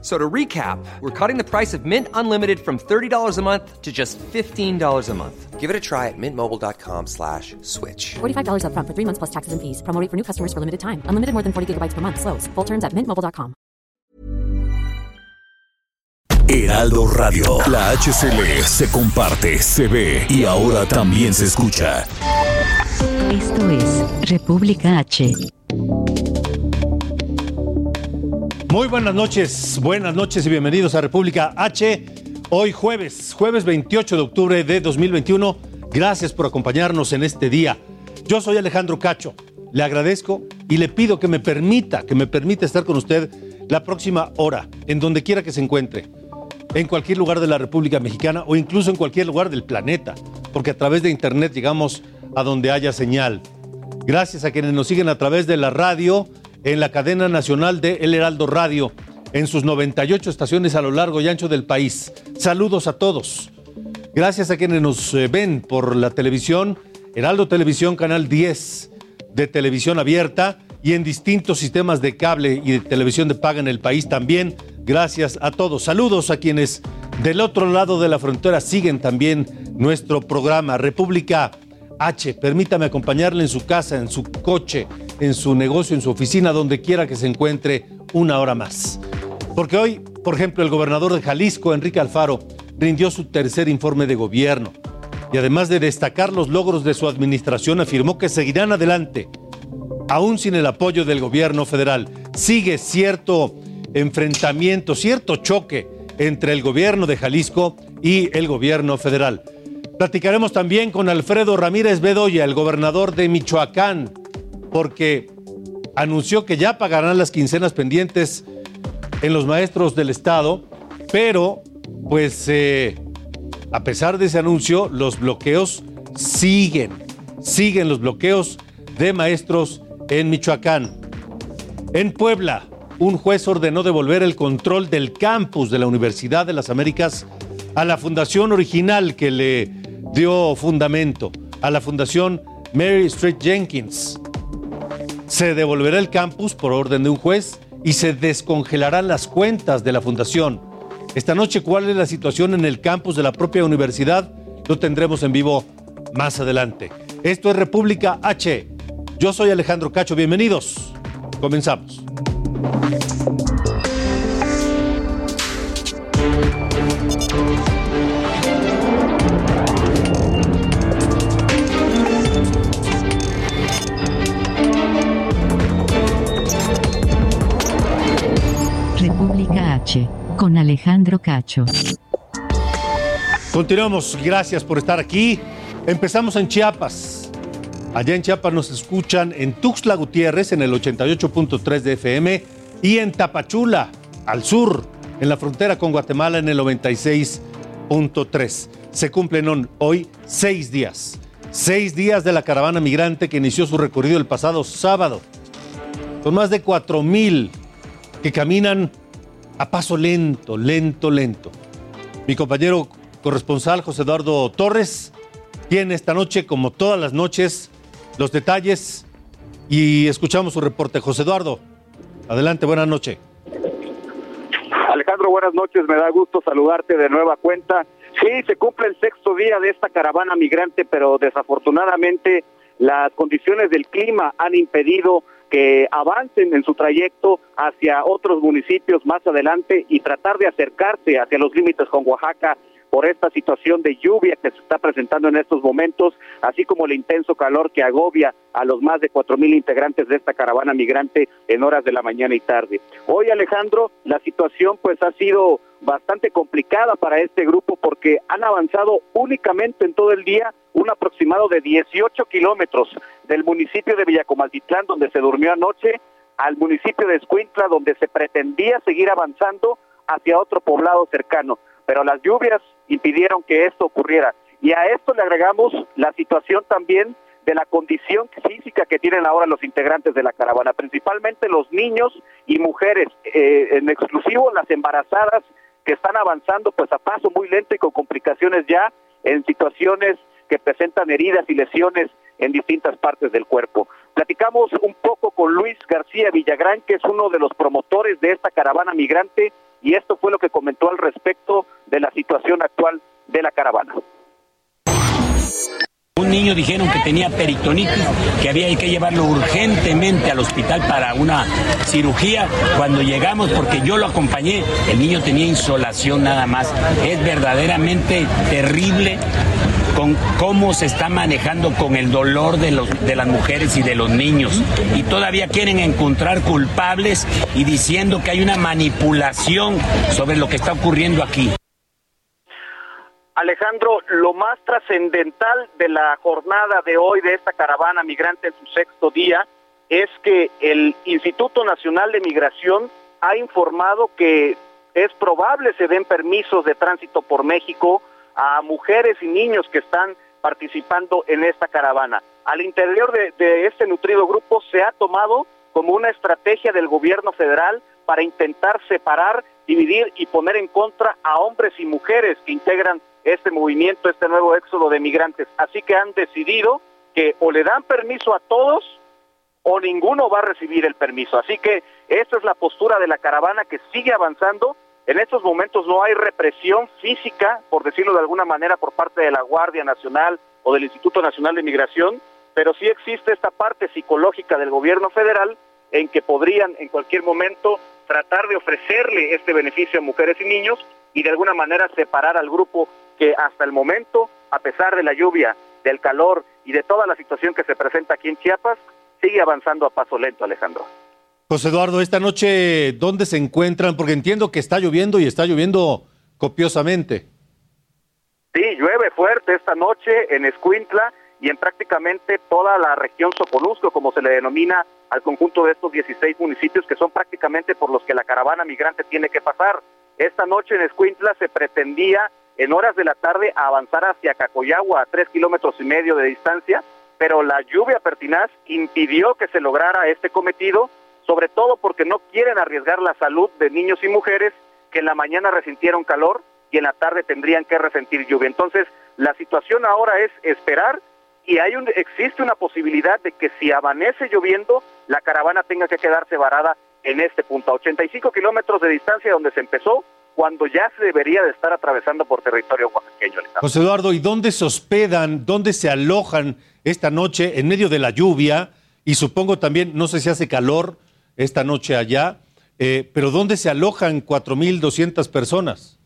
So to recap, we're cutting the price of Mint Unlimited from $30 a month to just $15 a month. Give it a try at mintmobile.com slash switch. $45 up front for three months plus taxes and fees. Promo rate for new customers for limited time. Unlimited more than 40 gigabytes per month. Slows. Full terms at mintmobile.com. Heraldo Radio. La HCL se comparte, se ve y ahora también se escucha. Esto es República H. Muy buenas noches, buenas noches y bienvenidos a República H. Hoy jueves, jueves 28 de octubre de 2021. Gracias por acompañarnos en este día. Yo soy Alejandro Cacho. Le agradezco y le pido que me permita, que me permita estar con usted la próxima hora, en donde quiera que se encuentre, en cualquier lugar de la República Mexicana o incluso en cualquier lugar del planeta, porque a través de Internet llegamos a donde haya señal. Gracias a quienes nos siguen a través de la radio, en la cadena nacional de El Heraldo Radio, en sus 98 estaciones a lo largo y ancho del país. Saludos a todos. Gracias a quienes nos eh, ven por la televisión, Heraldo Televisión, Canal 10 de televisión abierta y en distintos sistemas de cable y de televisión de paga en el país también. Gracias a todos. Saludos a quienes del otro lado de la frontera siguen también nuestro programa República H. Permítame acompañarle en su casa, en su coche, en su negocio, en su oficina, donde quiera que se encuentre una hora más. Porque hoy, por ejemplo, el gobernador de Jalisco, Enrique Alfaro, rindió su tercer informe de gobierno y además de destacar los logros de su administración, afirmó que seguirán adelante, aún sin el apoyo del gobierno federal. Sigue cierto enfrentamiento, cierto choque entre el gobierno de Jalisco y el gobierno federal. Platicaremos también con Alfredo Ramírez Bedoya, el gobernador de Michoacán, porque anunció que ya pagarán las quincenas pendientes en los maestros del Estado, pero pues eh, a pesar de ese anuncio, los bloqueos siguen, siguen los bloqueos de maestros en Michoacán. En Puebla, un juez ordenó devolver el control del campus de la Universidad de las Américas a la fundación original que le dio fundamento, a la fundación Mary Street Jenkins. Se devolverá el campus por orden de un juez y se descongelarán las cuentas de la fundación. Esta noche, ¿cuál es la situación en el campus de la propia universidad? Lo tendremos en vivo más adelante. Esto es República H. Yo soy Alejandro Cacho, bienvenidos. Comenzamos. Con Alejandro Cacho. Continuamos, gracias por estar aquí. Empezamos en Chiapas. Allá en Chiapas nos escuchan en Tuxtla Gutiérrez en el 88.3 de FM y en Tapachula, al sur, en la frontera con Guatemala en el 96.3. Se cumplen hoy seis días. Seis días de la caravana migrante que inició su recorrido el pasado sábado. Con más de 4 mil que caminan a paso lento, lento, lento. Mi compañero corresponsal José Eduardo Torres tiene esta noche, como todas las noches, los detalles y escuchamos su reporte. José Eduardo, adelante, buenas noches. Alejandro, buenas noches, me da gusto saludarte de nueva cuenta. Sí, se cumple el sexto día de esta caravana migrante, pero desafortunadamente las condiciones del clima han impedido que avancen en su trayecto hacia otros municipios más adelante y tratar de acercarse hacia los límites con Oaxaca por esta situación de lluvia que se está presentando en estos momentos, así como el intenso calor que agobia a los más de cuatro mil integrantes de esta caravana migrante en horas de la mañana y tarde. Hoy, Alejandro, la situación pues ha sido bastante complicada para este grupo porque han avanzado únicamente en todo el día un aproximado de 18 kilómetros del municipio de Villacomaltitlán, donde se durmió anoche, al municipio de Escuintla, donde se pretendía seguir avanzando hacia otro poblado cercano. Pero las lluvias impidieron que esto ocurriera. Y a esto le agregamos la situación también de la condición física que tienen ahora los integrantes de la caravana, principalmente los niños y mujeres, eh, en exclusivo las embarazadas que están avanzando pues a paso muy lento y con complicaciones ya en situaciones que presentan heridas y lesiones en distintas partes del cuerpo. Platicamos un poco con Luis García Villagrán, que es uno de los promotores de esta caravana migrante, y esto fue lo que comentó al respecto de la situación actual de la caravana. Un niño dijeron que tenía peritonitis, que había que llevarlo urgentemente al hospital para una cirugía. Cuando llegamos, porque yo lo acompañé, el niño tenía insolación nada más. Es verdaderamente terrible con cómo se está manejando con el dolor de, los, de las mujeres y de los niños. Y todavía quieren encontrar culpables y diciendo que hay una manipulación sobre lo que está ocurriendo aquí. Alejandro, lo más trascendental de la jornada de hoy de esta caravana migrante en su sexto día es que el Instituto Nacional de Migración ha informado que es probable se den permisos de tránsito por México a mujeres y niños que están participando en esta caravana. Al interior de, este nutrido grupo se ha tomado como una estrategia del gobierno federal para intentar separar, dividir y poner en contra a hombres y mujeres que integran este movimiento, este nuevo éxodo de migrantes. Así que han decidido que o le dan permiso a todos o ninguno va a recibir el permiso. Así que esta es la postura de la caravana que sigue avanzando. En estos momentos no hay represión física, por decirlo de alguna manera, por parte de la Guardia Nacional o del Instituto Nacional de Migración, pero sí existe esta parte psicológica del gobierno federal en que podrían en cualquier momento tratar de ofrecerle este beneficio a mujeres y niños y de alguna manera separar al grupo que hasta el momento, a pesar de la lluvia, del calor y de toda la situación que se presenta aquí en Chiapas, sigue avanzando a paso lento, Alejandro. José Eduardo, esta noche, ¿dónde se encuentran? Porque entiendo que está lloviendo y está lloviendo copiosamente. Sí, llueve fuerte esta noche en Escuintla y en prácticamente toda la región Soconusco, como se le denomina al conjunto de estos 16 municipios que son prácticamente por los que la caravana migrante tiene que pasar. Esta noche en Escuintla se pretendía en horas de la tarde avanzar hacia Cacoyagua a tres kilómetros y medio de distancia, pero la lluvia pertinaz impidió que se lograra este cometido, sobre todo porque no quieren arriesgar la salud de niños y mujeres que en la mañana resintieron calor y en la tarde tendrían que resentir lluvia. Entonces, la situación ahora es esperar y hay un, existe una posibilidad de que si amanece lloviendo, la caravana tenga que quedarse varada en este punto, a 85 kilómetros de distancia donde se empezó, cuando ya se debería de estar atravesando por territorio oaxaqueño. José Eduardo, ¿y dónde se hospedan, dónde se alojan esta noche en medio de la lluvia? Y supongo también, no sé si hace calor esta noche allá, eh, pero ¿dónde se alojan 4.200 personas?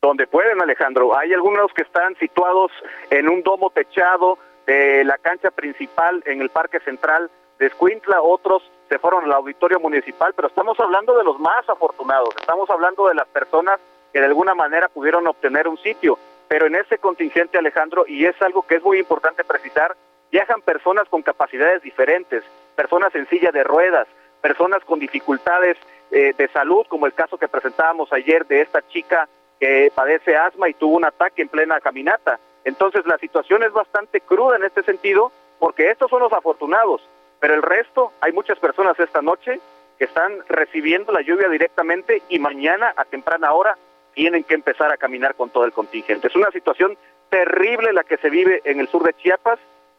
Donde pueden, Alejandro. Hay algunos que están situados en un domo techado de la cancha principal en el Parque Central de Escuintla, otros se fueron al auditorio municipal, pero estamos hablando de los más afortunados, estamos hablando de las personas que de alguna manera pudieron obtener un sitio, pero en ese contingente, Alejandro, y es algo que es muy importante precisar, viajan personas con capacidades diferentes, personas en silla de ruedas, personas con dificultades eh, de salud, como el caso que presentábamos ayer de esta chica que padece asma y tuvo un ataque en plena caminata. Entonces la situación es bastante cruda en este sentido, porque estos son los afortunados, pero el resto, hay muchas personas esta noche que están recibiendo la lluvia directamente y mañana a temprana hora tienen que empezar a caminar con todo el contingente. Es una situación terrible la que se vive en el sur de Chiapas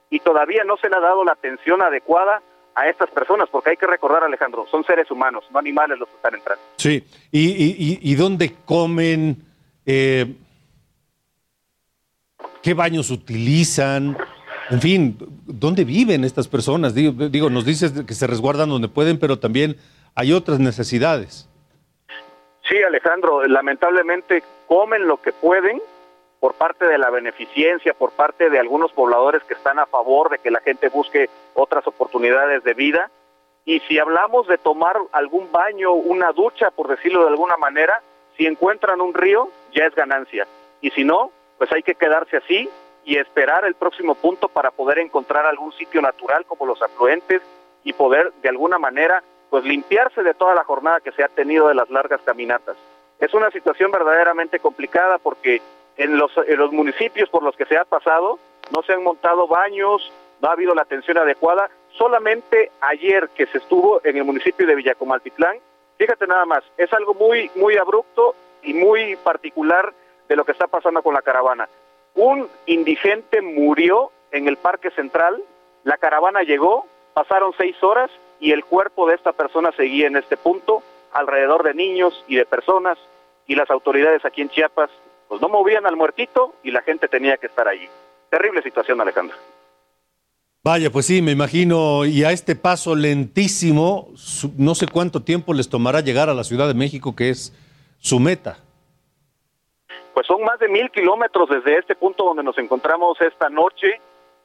y todavía no se le ha dado la atención adecuada a estas personas, porque hay que recordar, Alejandro, son seres humanos, no animales los que están entrando. Sí, ¿y, y, y, dónde comen? Eh, ¿Qué baños utilizan? En fin, ¿dónde viven estas personas? Digo, nos dices que se resguardan donde pueden, pero también hay otras necesidades. Sí, Alejandro, lamentablemente comen lo que pueden por parte de la beneficencia, por parte de algunos pobladores que están a favor de que la gente busque otras oportunidades de vida. Y si hablamos de tomar algún baño, una ducha, por decirlo de alguna manera, si encuentran un río, ya es ganancia. Y si no, pues hay que quedarse así y esperar el próximo punto para poder encontrar algún sitio natural como los afluentes y poder de alguna manera pues limpiarse de toda la jornada que se ha tenido de las largas caminatas. Es una situación verdaderamente complicada porque en los, municipios por los que se ha pasado no se han montado baños, no ha habido la atención adecuada. Solamente ayer que se estuvo en el municipio de Villacomaltitlán, fíjate nada más, es algo muy, muy abrupto y muy particular de lo que está pasando con la caravana. Un indigente murió en el Parque Central, la caravana llegó, pasaron seis horas y el cuerpo de esta persona seguía en este punto, alrededor de niños y de personas, y las autoridades aquí en Chiapas pues no movían al muertito y la gente tenía que estar allí. Terrible situación, Alejandro. Vaya, pues sí, me imagino, y a este paso lentísimo, no sé cuánto tiempo les tomará llegar a la Ciudad de México, que es su meta. Pues son más de mil kilómetros desde este punto donde nos encontramos esta noche.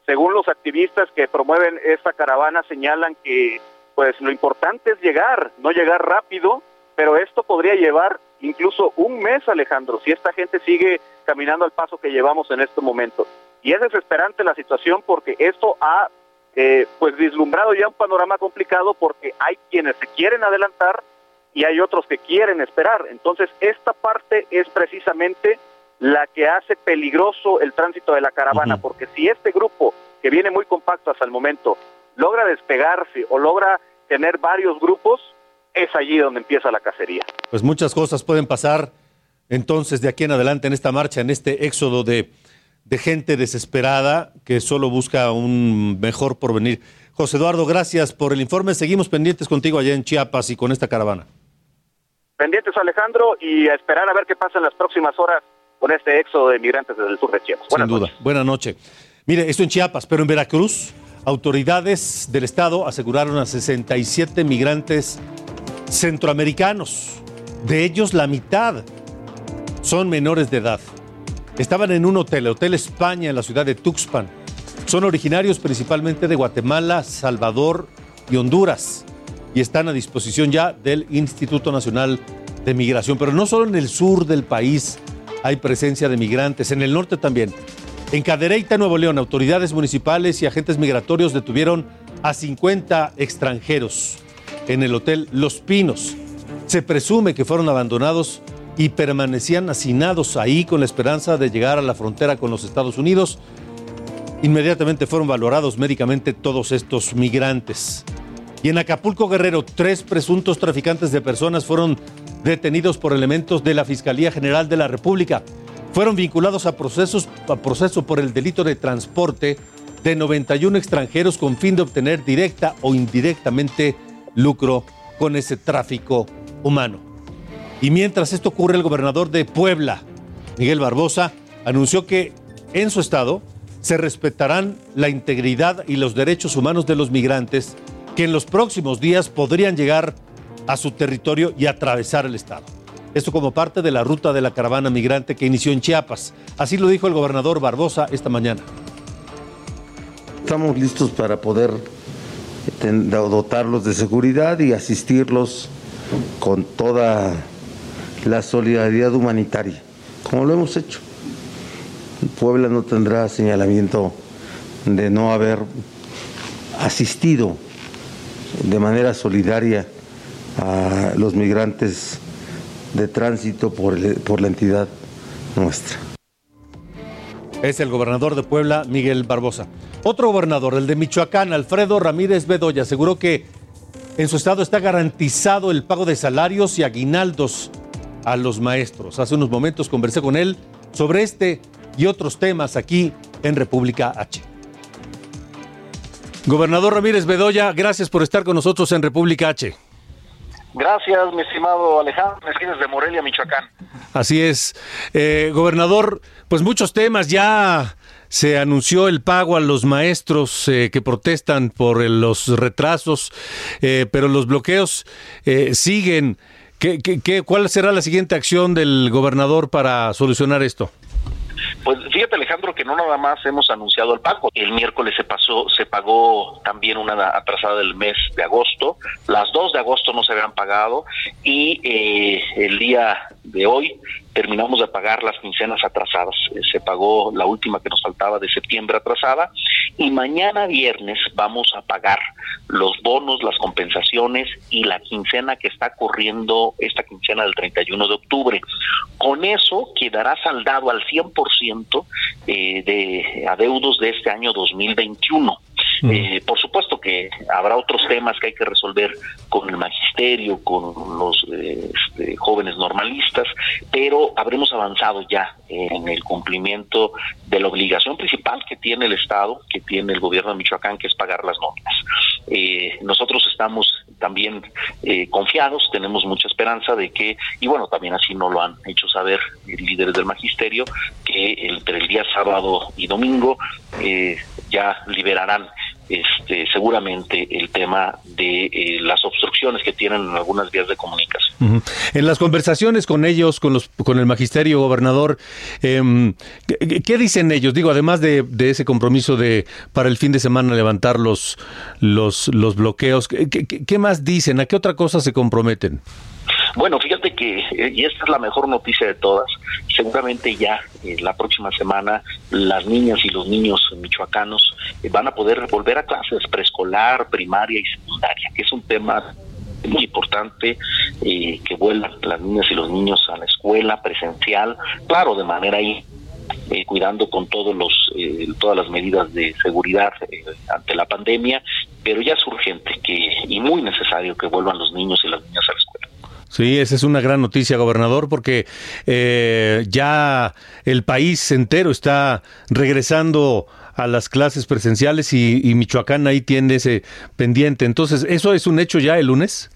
Según los activistas que promueven esta caravana, señalan que pues lo importante es llegar, no llegar rápido, pero esto podría llevar incluso un mes, Alejandro, si esta gente sigue caminando al paso que llevamos en este momento. Y es desesperante la situación porque esto ha eh, pues vislumbrado ya un panorama complicado porque hay quienes se quieren adelantar y hay otros que quieren esperar. Entonces, esta parte es precisamente la que hace peligroso el tránsito de la caravana, porque si este grupo, que viene muy compacto hasta el momento, logra despegarse o logra tener varios grupos, es allí donde empieza la cacería. Pues muchas cosas pueden pasar entonces de aquí en adelante en esta marcha, en este éxodo de, de gente desesperada que solo busca un mejor porvenir. José Eduardo, gracias por el informe. Seguimos pendientes contigo allá en Chiapas y con esta caravana. Pendientes, Alejandro, y a esperar a ver qué pasa en las próximas horas con este éxodo de migrantes desde el sur de Chiapas. Sin duda. Buenas noches. Mire, esto en Chiapas, pero en Veracruz, autoridades del Estado aseguraron a 67 migrantes centroamericanos. De ellos, la mitad son menores de edad. Estaban en un hotel, Hotel España, en la ciudad de Tuxpan. Son originarios principalmente de Guatemala, Salvador y Honduras y están a disposición ya del Instituto Nacional de Migración. Pero no solo en el sur del país hay presencia de migrantes, en el norte también. En Cadereyta, Nuevo León, autoridades municipales y agentes migratorios detuvieron a 50 extranjeros en el hotel Los Pinos. Se presume que fueron abandonados y permanecían hacinados ahí con la esperanza de llegar a la frontera con los Estados Unidos. Inmediatamente fueron valorados médicamente todos estos migrantes. Y en Acapulco Guerrero, tres presuntos traficantes de personas fueron detenidos por elementos de la Fiscalía General de la República. Fueron vinculados a, procesos, proceso por el delito de transporte de 91 extranjeros con fin de obtener directa o indirectamente lucro con ese tráfico humano. Y mientras esto ocurre, el gobernador de Puebla, Miguel Barbosa, anunció que en su estado se respetarán la integridad y los derechos humanos de los migrantes que en los próximos días podrían llegar a su territorio y atravesar el estado. Esto como parte de la ruta de la caravana migrante que inició en Chiapas. Así lo dijo el gobernador Barbosa esta mañana. Estamos listos para poder dotarlos de seguridad y asistirlos con toda la solidaridad humanitaria, como lo hemos hecho. Puebla no tendrá señalamiento de no haber asistido de manera solidaria a los migrantes de tránsito por, por la entidad nuestra. Es el gobernador de Puebla, Miguel Barbosa. Otro gobernador, el de Michoacán, Alfredo Ramírez Bedoya, aseguró que en su estado está garantizado el pago de salarios y aguinaldos a los maestros. Hace unos momentos conversé con él sobre este y otros temas aquí en República H. Gobernador Ramírez Bedoya, gracias por estar con nosotros en República H. Gracias, mi estimado Alejandro, de Morelia, Michoacán. Así es. Eh, gobernador, pues muchos temas ya se anunció el pago a los maestros eh, que protestan por los retrasos, eh, pero los bloqueos siguen. ¿Qué, qué, cuál será la siguiente acción del gobernador para solucionar esto? Pues fíjate Alejandro que no nada más hemos anunciado el pago. El miércoles se pasó, se pagó también una atrasada del mes de agosto. Las dos de agosto no se habían pagado y eh, el día de hoy terminamos de pagar las quincenas atrasadas. Eh, se pagó la última que nos faltaba de septiembre atrasada Y mañana viernes vamos a pagar los bonos, las compensaciones y la quincena que está corriendo esta quincena del 31 de octubre. Con eso quedará saldado al 100% eh, de adeudos de este año 2021. Eh, por supuesto que habrá otros temas que hay que resolver con el magisterio, con los eh, este, jóvenes normalistas, pero habremos avanzado ya en el cumplimiento de la obligación principal que tiene el Estado, que tiene el gobierno de Michoacán, que es pagar las nóminas. Eh, nosotros estamos también confiados, tenemos mucha esperanza de que, y bueno, también así nos lo han hecho saber líderes del magisterio, que entre el día sábado y domingo ya liberarán este, seguramente el tema de eh, las obstrucciones que tienen en algunas vías de comunicación. En las conversaciones con ellos, con los, con el magisterio gobernador, em, ¿qué, dicen ellos? Digo, además de, ese compromiso de para el fin de semana levantar los, los, los bloqueos, qué más dicen? ¿A qué otra cosa se comprometen? Bueno, fíjate que, eh, y esta es la mejor noticia de todas, seguramente ya eh, la próxima semana las niñas y los niños michoacanos eh, van a poder volver a clases preescolar, primaria y secundaria, que es un tema muy importante que vuelvan las niñas y los niños a la escuela presencial, claro, de manera ahí cuidando con todos los todas las medidas de seguridad ante la pandemia, pero ya es urgente que y muy necesario que vuelvan los niños y las niñas a la escuela. Sí, esa es una gran noticia, gobernador, porque eh, ya el país entero está regresando a las clases presenciales y, Michoacán ahí tiene ese pendiente. Entonces, ¿eso es un hecho ya el lunes?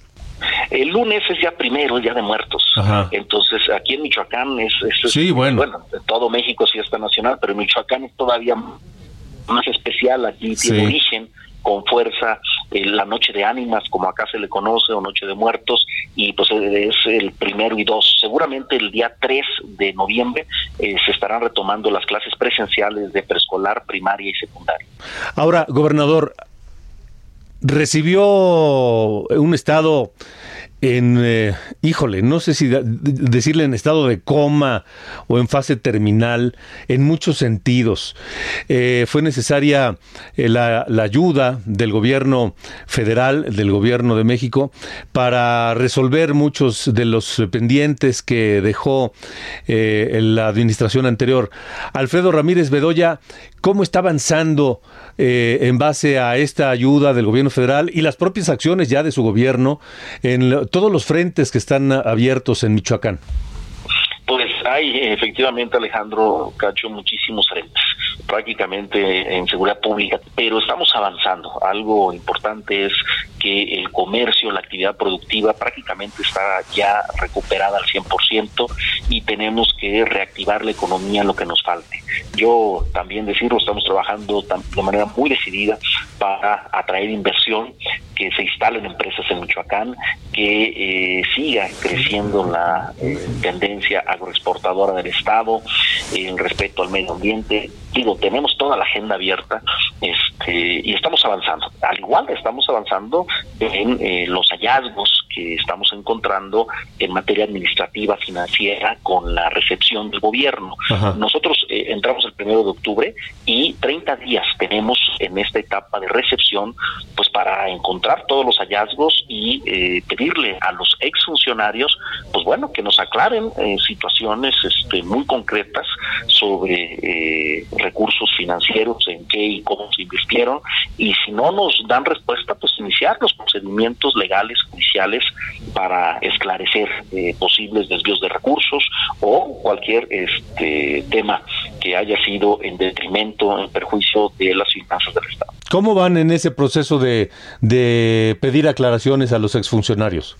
El lunes es ya primero, el día de muertos. Entonces, aquí en Michoacán es, sí, bueno. bueno, en todo México es fiesta nacional, pero en Michoacán es todavía más especial, aquí tiene origen con fuerza eh, la noche de ánimas, como acá se le conoce, o noche de muertos, y pues es el primero y dos. Seguramente el día 3 de noviembre eh, se estarán retomando las clases presenciales de preescolar, primaria y secundaria. Ahora, gobernador, recibió un estado en, eh, híjole, no sé si decirle en estado de coma o en fase terminal, en muchos sentidos. Eh, fue necesaria eh, la, ayuda del gobierno federal, del gobierno de México, para resolver muchos de los pendientes que dejó la administración anterior. Alfredo Ramírez Bedoya, ¿cómo está avanzando en base a esta ayuda del gobierno federal y las propias acciones ya de su gobierno en todos los frentes que están abiertos en Michoacán? Pues hay efectivamente, Alejandro Cacho, muchísimos frentes, prácticamente en seguridad pública, pero estamos avanzando. Algo importante es que el comercio, la actividad productiva prácticamente está ya recuperada al 100% y tenemos que reactivar la economía en lo que nos falte. Yo también decirlo, estamos trabajando de manera muy decidida para atraer inversión, que se instalen empresas en Michoacán, que eh, siga creciendo la eh, tendencia agroexportadora del Estado, en respeto al medio ambiente. Digo, tenemos toda la agenda abierta este, y estamos avanzando. Al igual estamos avanzando en eh, los hallazgos que estamos encontrando en materia administrativa, financiera, con la recepción del gobierno. Nosotros entramos el primero de octubre y 30 días tenemos en esta etapa de recepción, pues para encontrar todos los hallazgos y eh, pedirle a los exfuncionarios, pues bueno, que nos aclaren eh, situaciones este, muy concretas sobre eh, recursos financieros, en qué y cómo se invirtieron, y si no nos dan respuesta, pues iniciar los procedimientos legales, judiciales, para esclarecer posibles desvíos de recursos o cualquier este tema que haya sido en detrimento, en perjuicio de las finanzas del Estado. ¿Cómo van en ese proceso de, pedir aclaraciones a los exfuncionarios?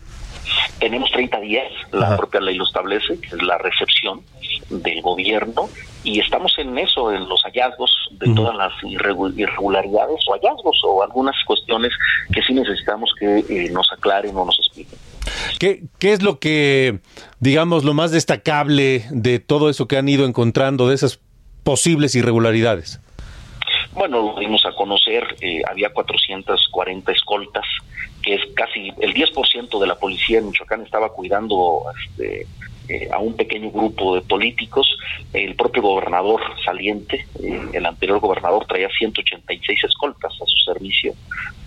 Tenemos 30 días, la propia ley lo establece, que es la recepción del gobierno, y estamos en eso, en los hallazgos de todas las irregularidades o hallazgos o algunas cuestiones que sí necesitamos que eh, nos aclaren o nos expliquen. ¿Qué, ¿Qué es lo que, digamos, lo más destacable de todo eso que han ido encontrando, de esas posibles irregularidades? Bueno, lo dimos a conocer, eh, había 440 escoltas que es casi el 10% de la policía en Michoacán estaba cuidando este, eh, a un pequeño grupo de políticos. El propio gobernador saliente, eh, el anterior gobernador, traía 186 escoltas a su servicio.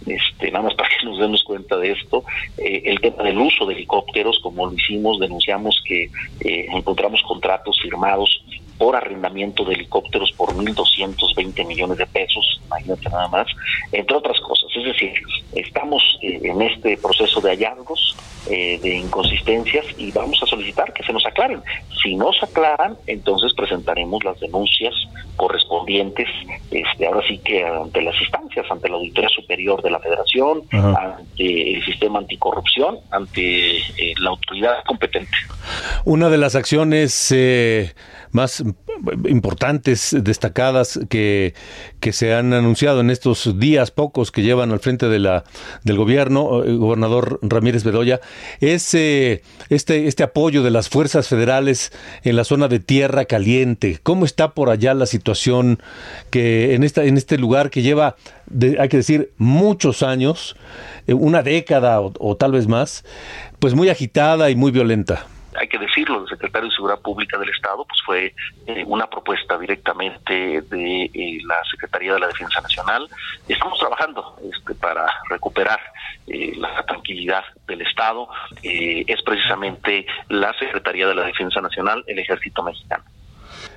Este, nada más para que nos demos cuenta de esto. Eh, el tema del uso de helicópteros, como lo hicimos, denunciamos que encontramos contratos firmados por arrendamiento de helicópteros por 1.220 millones de pesos, imagínate nada más, entre otras cosas. Es decir, estamos en este proceso de hallazgos, eh, de inconsistencias y vamos a solicitar que se nos aclaren. Si no se aclaran, entonces presentaremos las denuncias correspondientes, este, ahora sí que ante las instancias, ante la Auditoría Superior de la Federación, ante el sistema anticorrupción, ante eh, la autoridad competente. Una de las acciones eh, más importantes, destacadas que, que se han anunciado en estos días pocos que llevan al frente de la, del gobierno, el gobernador Ramírez Bedoya, es eh, este, este apoyo de las fuerzas federales en la zona de Tierra Caliente. ¿Cómo está por allá la situación que en, esta, en este lugar que lleva, hay que decir, muchos años, eh, una década o tal vez más, pues muy agitada y muy violenta? hay que decirlo, el secretario de Seguridad Pública del Estado, pues fue eh, una propuesta directamente de eh, la Secretaría de la Defensa Nacional. Estamos trabajando este, para recuperar eh, la tranquilidad del Estado. es precisamente la Secretaría de la Defensa Nacional, el Ejército Mexicano.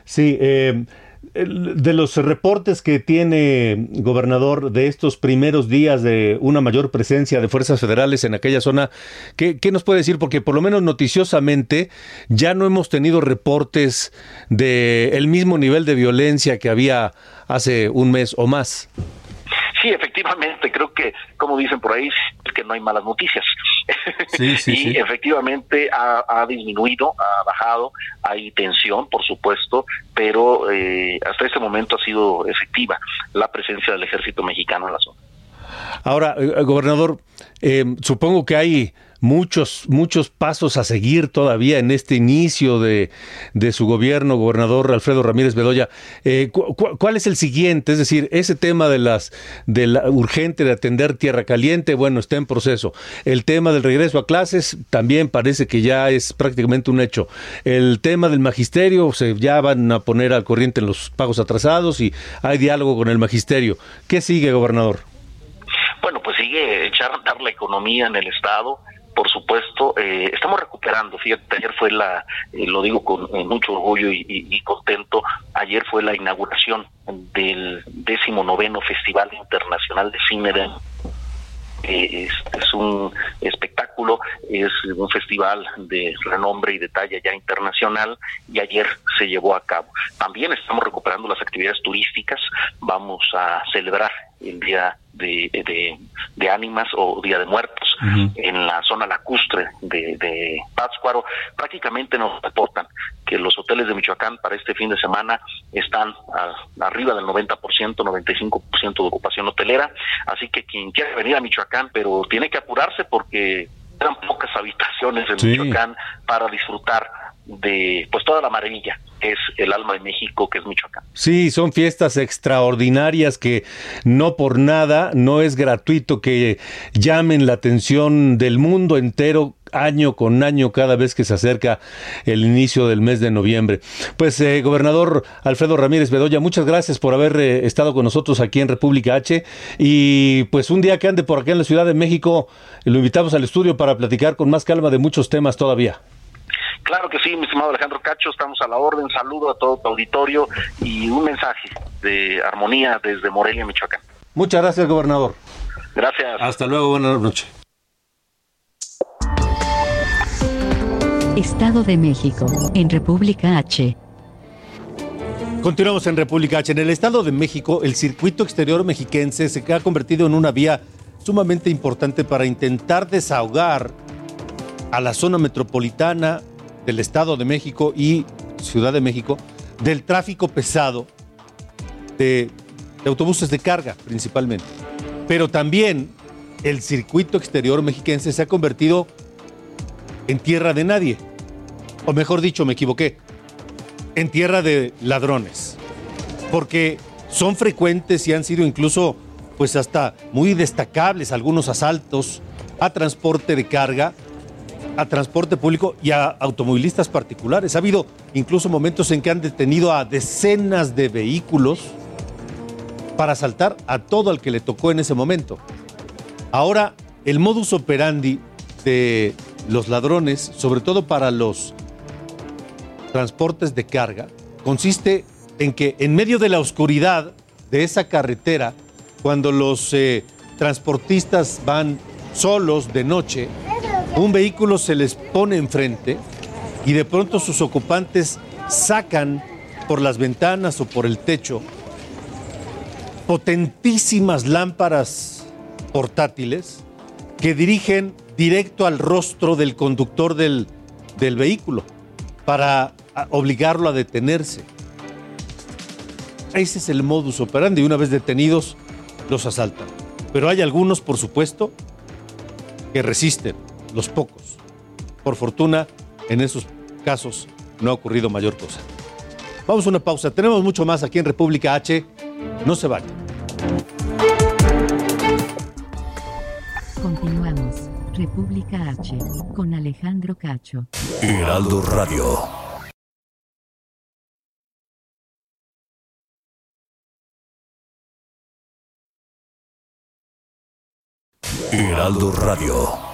Sí, eh, de los reportes que tiene gobernador de estos primeros días de una mayor presencia de fuerzas federales en aquella zona, ¿qué, nos puede decir? Porque por lo menos noticiosamente ya no hemos tenido reportes de el mismo nivel de violencia que había hace un mes o más. Sí, efectivamente, creo que, como dicen por ahí, es que no hay malas noticias. Sí, sí, y efectivamente ha, disminuido, ha bajado, hay tensión, por supuesto, pero eh, hasta este momento ha sido efectiva la presencia del ejército mexicano en la zona. Ahora, eh, gobernador, eh, supongo que hay muchos, muchos pasos a seguir todavía en este inicio de, su gobierno, gobernador Alfredo Ramírez Bedoya. Eh, ¿Cuál es el siguiente? Es decir, ese tema de las de la urgente de atender tierra caliente, bueno, está en proceso. El tema del regreso a clases también parece que ya es prácticamente un hecho. El tema del magisterio, se ya van a poner al corriente en los pagos atrasados y hay diálogo con el magisterio. ¿Qué sigue, gobernador? Bueno, pues sigue echar a andar la economía en el estado por supuesto, eh, estamos recuperando. Fíjate, ayer fue la, eh, lo digo con mucho orgullo y, contento, ayer fue la inauguración del décimo noveno Festival Internacional de Cine de eh, es, un espectáculo, es un festival de renombre y de talla ya internacional y ayer se llevó a cabo. También estamos recuperando las actividades turísticas, vamos a celebrar el Día de, de, Ánimas o Día de Muertos en la zona lacustre de, de Pátzcuaro. Prácticamente nos reportan que los hoteles de Michoacán para este fin de semana están arriba del 90%, 95% de ocupación hotelera. Así que quien quiera venir a Michoacán, pero tiene que apurarse porque eran pocas habitaciones en Michoacán para disfrutar de pues toda la maravilla que es el alma de México, que es Michoacán. Sí, son fiestas extraordinarias que no por nada, no es gratuito que llamen la atención del mundo entero año con año cada vez que se acerca el inicio del mes de noviembre. Pues eh, gobernador Alfredo Ramírez Bedoya, muchas gracias por haber eh, estado con nosotros aquí en República H y pues un día que ande por acá en la Ciudad de México, lo invitamos al estudio para platicar con más calma de muchos temas todavía. Claro que sí, mi estimado Alejandro Cacho, estamos a la orden. Saludo a todo tu auditorio y un mensaje de armonía desde Morelia, Michoacán. Muchas gracias, gobernador. Gracias. Hasta luego, buenas noches. Estado de México, en República H. Continuamos en República H. En el Estado de México, el circuito exterior mexiquense se ha convertido en una vía sumamente importante para intentar desahogar a la zona metropolitana del Estado de México y Ciudad de México del tráfico pesado de, autobuses de carga principalmente. Pero también el circuito exterior mexiquense se ha convertido en tierra de nadie. O mejor dicho, me equivoqué, en tierra de ladrones. Porque son frecuentes y han sido incluso, pues hasta muy destacables algunos asaltos a transporte de carga, a transporte público y a automovilistas particulares. Ha habido incluso momentos en que han detenido a decenas de vehículos para asaltar a todo al que le tocó en ese momento. Ahora, el modus operandi de los ladrones, sobre todo para los transportes de carga, consiste en que en medio de la oscuridad de esa carretera, cuando los eh, transportistas van solos de noche, un vehículo se les pone enfrente y de pronto sus ocupantes sacan por las ventanas o por el techo potentísimas lámparas portátiles que dirigen directo al rostro del conductor del, del vehículo para obligarlo a detenerse. Ese es el modus operandi. Una vez detenidos, los asaltan. Pero hay algunos, por supuesto, que resisten, los pocos. Por fortuna, en esos casos no ha ocurrido mayor cosa. Vamos a una pausa. Tenemos mucho más aquí en República H. No se vayan. Continuamos. República H con Alejandro Cacho. Heraldo Radio. Heraldo Radio.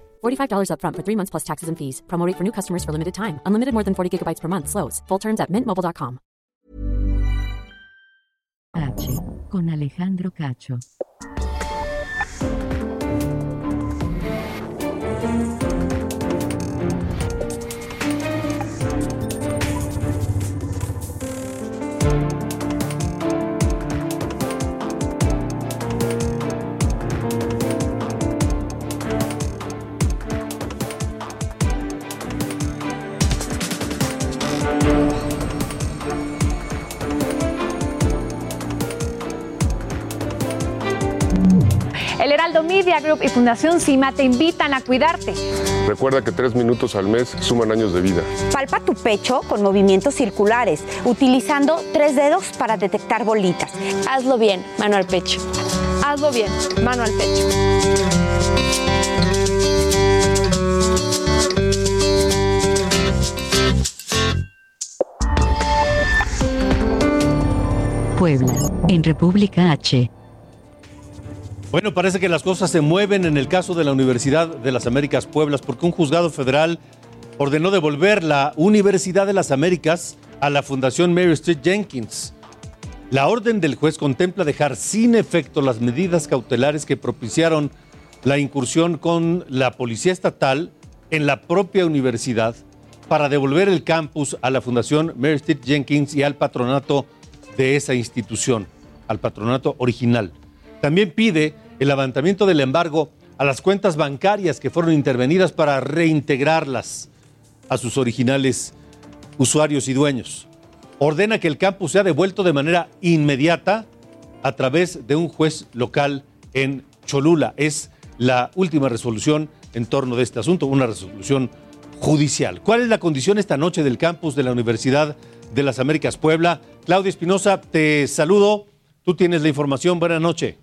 $45 upfront for three months plus taxes and fees. Promo rate for new customers for limited time. Unlimited more than 40 gigabytes per month. Slows. Full terms at mintmobile.com. H con Alejandro Cacho. Heraldo Media Group y Fundación CIMA te invitan a cuidarte. Recuerda que tres minutos al mes suman años de vida. Palpa tu pecho con movimientos circulares, utilizando tres dedos para detectar bolitas. Hazlo bien, mano al pecho. Hazlo bien, mano al pecho. Puebla, en República H. Bueno, parece que las cosas se mueven en el caso de la Universidad de las Américas Pueblas, porque un juzgado federal ordenó devolver la Universidad de las Américas a la Fundación Mary Street Jenkins. La orden del juez contempla dejar sin efecto las medidas cautelares que propiciaron la incursión con la Policía Estatal en la propia universidad para devolver el campus a la Fundación Mary Street Jenkins y al patronato de esa institución, al patronato original. También pide el levantamiento del embargo a las cuentas bancarias que fueron intervenidas para reintegrarlas a sus originales usuarios y dueños. Ordena que el campus sea devuelto de manera inmediata a través de un juez local en Cholula. Es la última resolución en torno de este asunto, una resolución judicial. ¿Cuál es la condición esta noche del campus de la Universidad de las Américas Puebla? Claudia Espinosa, te saludo. Tú tienes la información. Buenas noches.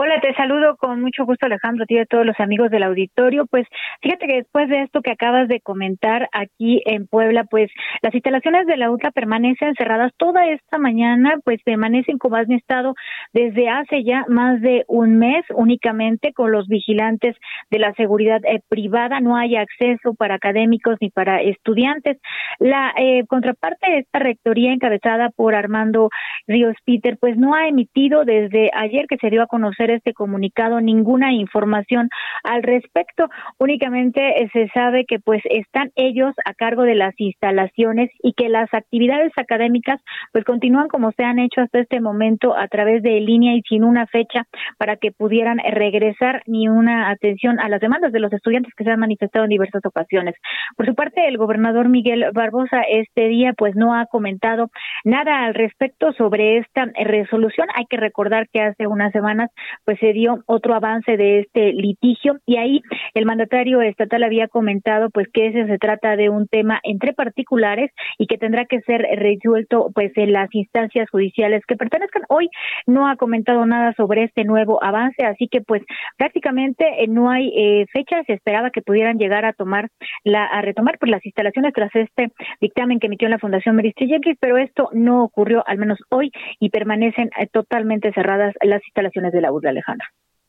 Hola, te saludo con mucho gusto Alejandro, a todos los amigos del auditorio. Pues fíjate que después de esto que acabas de comentar aquí en Puebla, pues las instalaciones de la UTLA permanecen cerradas toda esta mañana, pues permanecen como han estado desde hace ya más de un mes únicamente con los vigilantes de la seguridad eh, privada. No hay acceso para académicos ni para estudiantes. La eh, contraparte de esta rectoría encabezada por Armando Ríos Peter, pues no ha emitido desde ayer que se dio a conocer este este comunicado ninguna información al respecto. Únicamente eh, se sabe que pues están ellos a cargo de las instalaciones y que las actividades académicas pues continúan como se han hecho hasta este momento a través de línea y sin una fecha para que pudieran regresar ni una atención a las demandas de los estudiantes que se han manifestado en diversas ocasiones. Por su parte, el gobernador Miguel Barbosa este día pues no ha comentado nada al respecto sobre esta resolución. Hay que recordar que hace unas semanas pues se dio otro avance de este litigio. Y ahí el mandatario estatal había comentado pues que ese se trata de un tema entre particulares y que tendrá que ser resuelto pues en las instancias judiciales que pertenezcan. Hoy no ha comentado nada sobre este nuevo avance, así que pues prácticamente eh, no hay eh, fecha, se esperaba que pudieran llegar a tomar la a retomar pues las instalaciones tras este dictamen que emitió la Fundación Meristri pero esto no ocurrió al menos hoy y permanecen eh, totalmente cerradas las instalaciones de la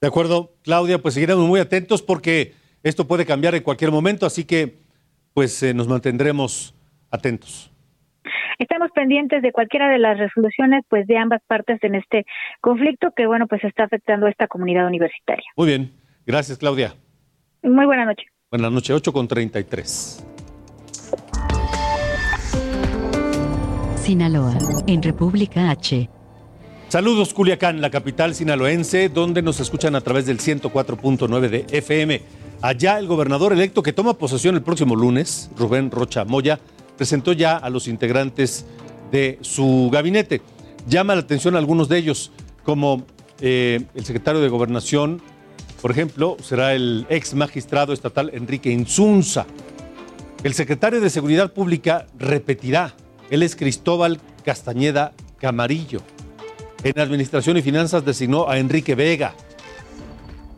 De acuerdo, Claudia, pues seguiremos muy atentos porque esto puede cambiar en cualquier momento, así que pues nos mantendremos atentos. Estamos pendientes de cualquiera de las resoluciones pues de ambas partes en este conflicto que bueno pues está afectando a esta comunidad universitaria. Muy bien, gracias Claudia. Muy buena noche. Buenas noches, 8 con 33. Sinaloa, en República H. Saludos Culiacán, la capital sinaloense, donde nos escuchan a través del 104.9 de FM. Allá el gobernador electo que toma posesión el próximo lunes, Rubén Rocha Moya, presentó ya a los integrantes de su gabinete. Llama la atención a algunos de ellos, como eh, el secretario de Gobernación, por ejemplo, será el ex magistrado estatal Enrique Insunza. El secretario de Seguridad Pública repetirá, él es Cristóbal Castañeda Camarillo. En Administración y Finanzas designó a Enrique Vega.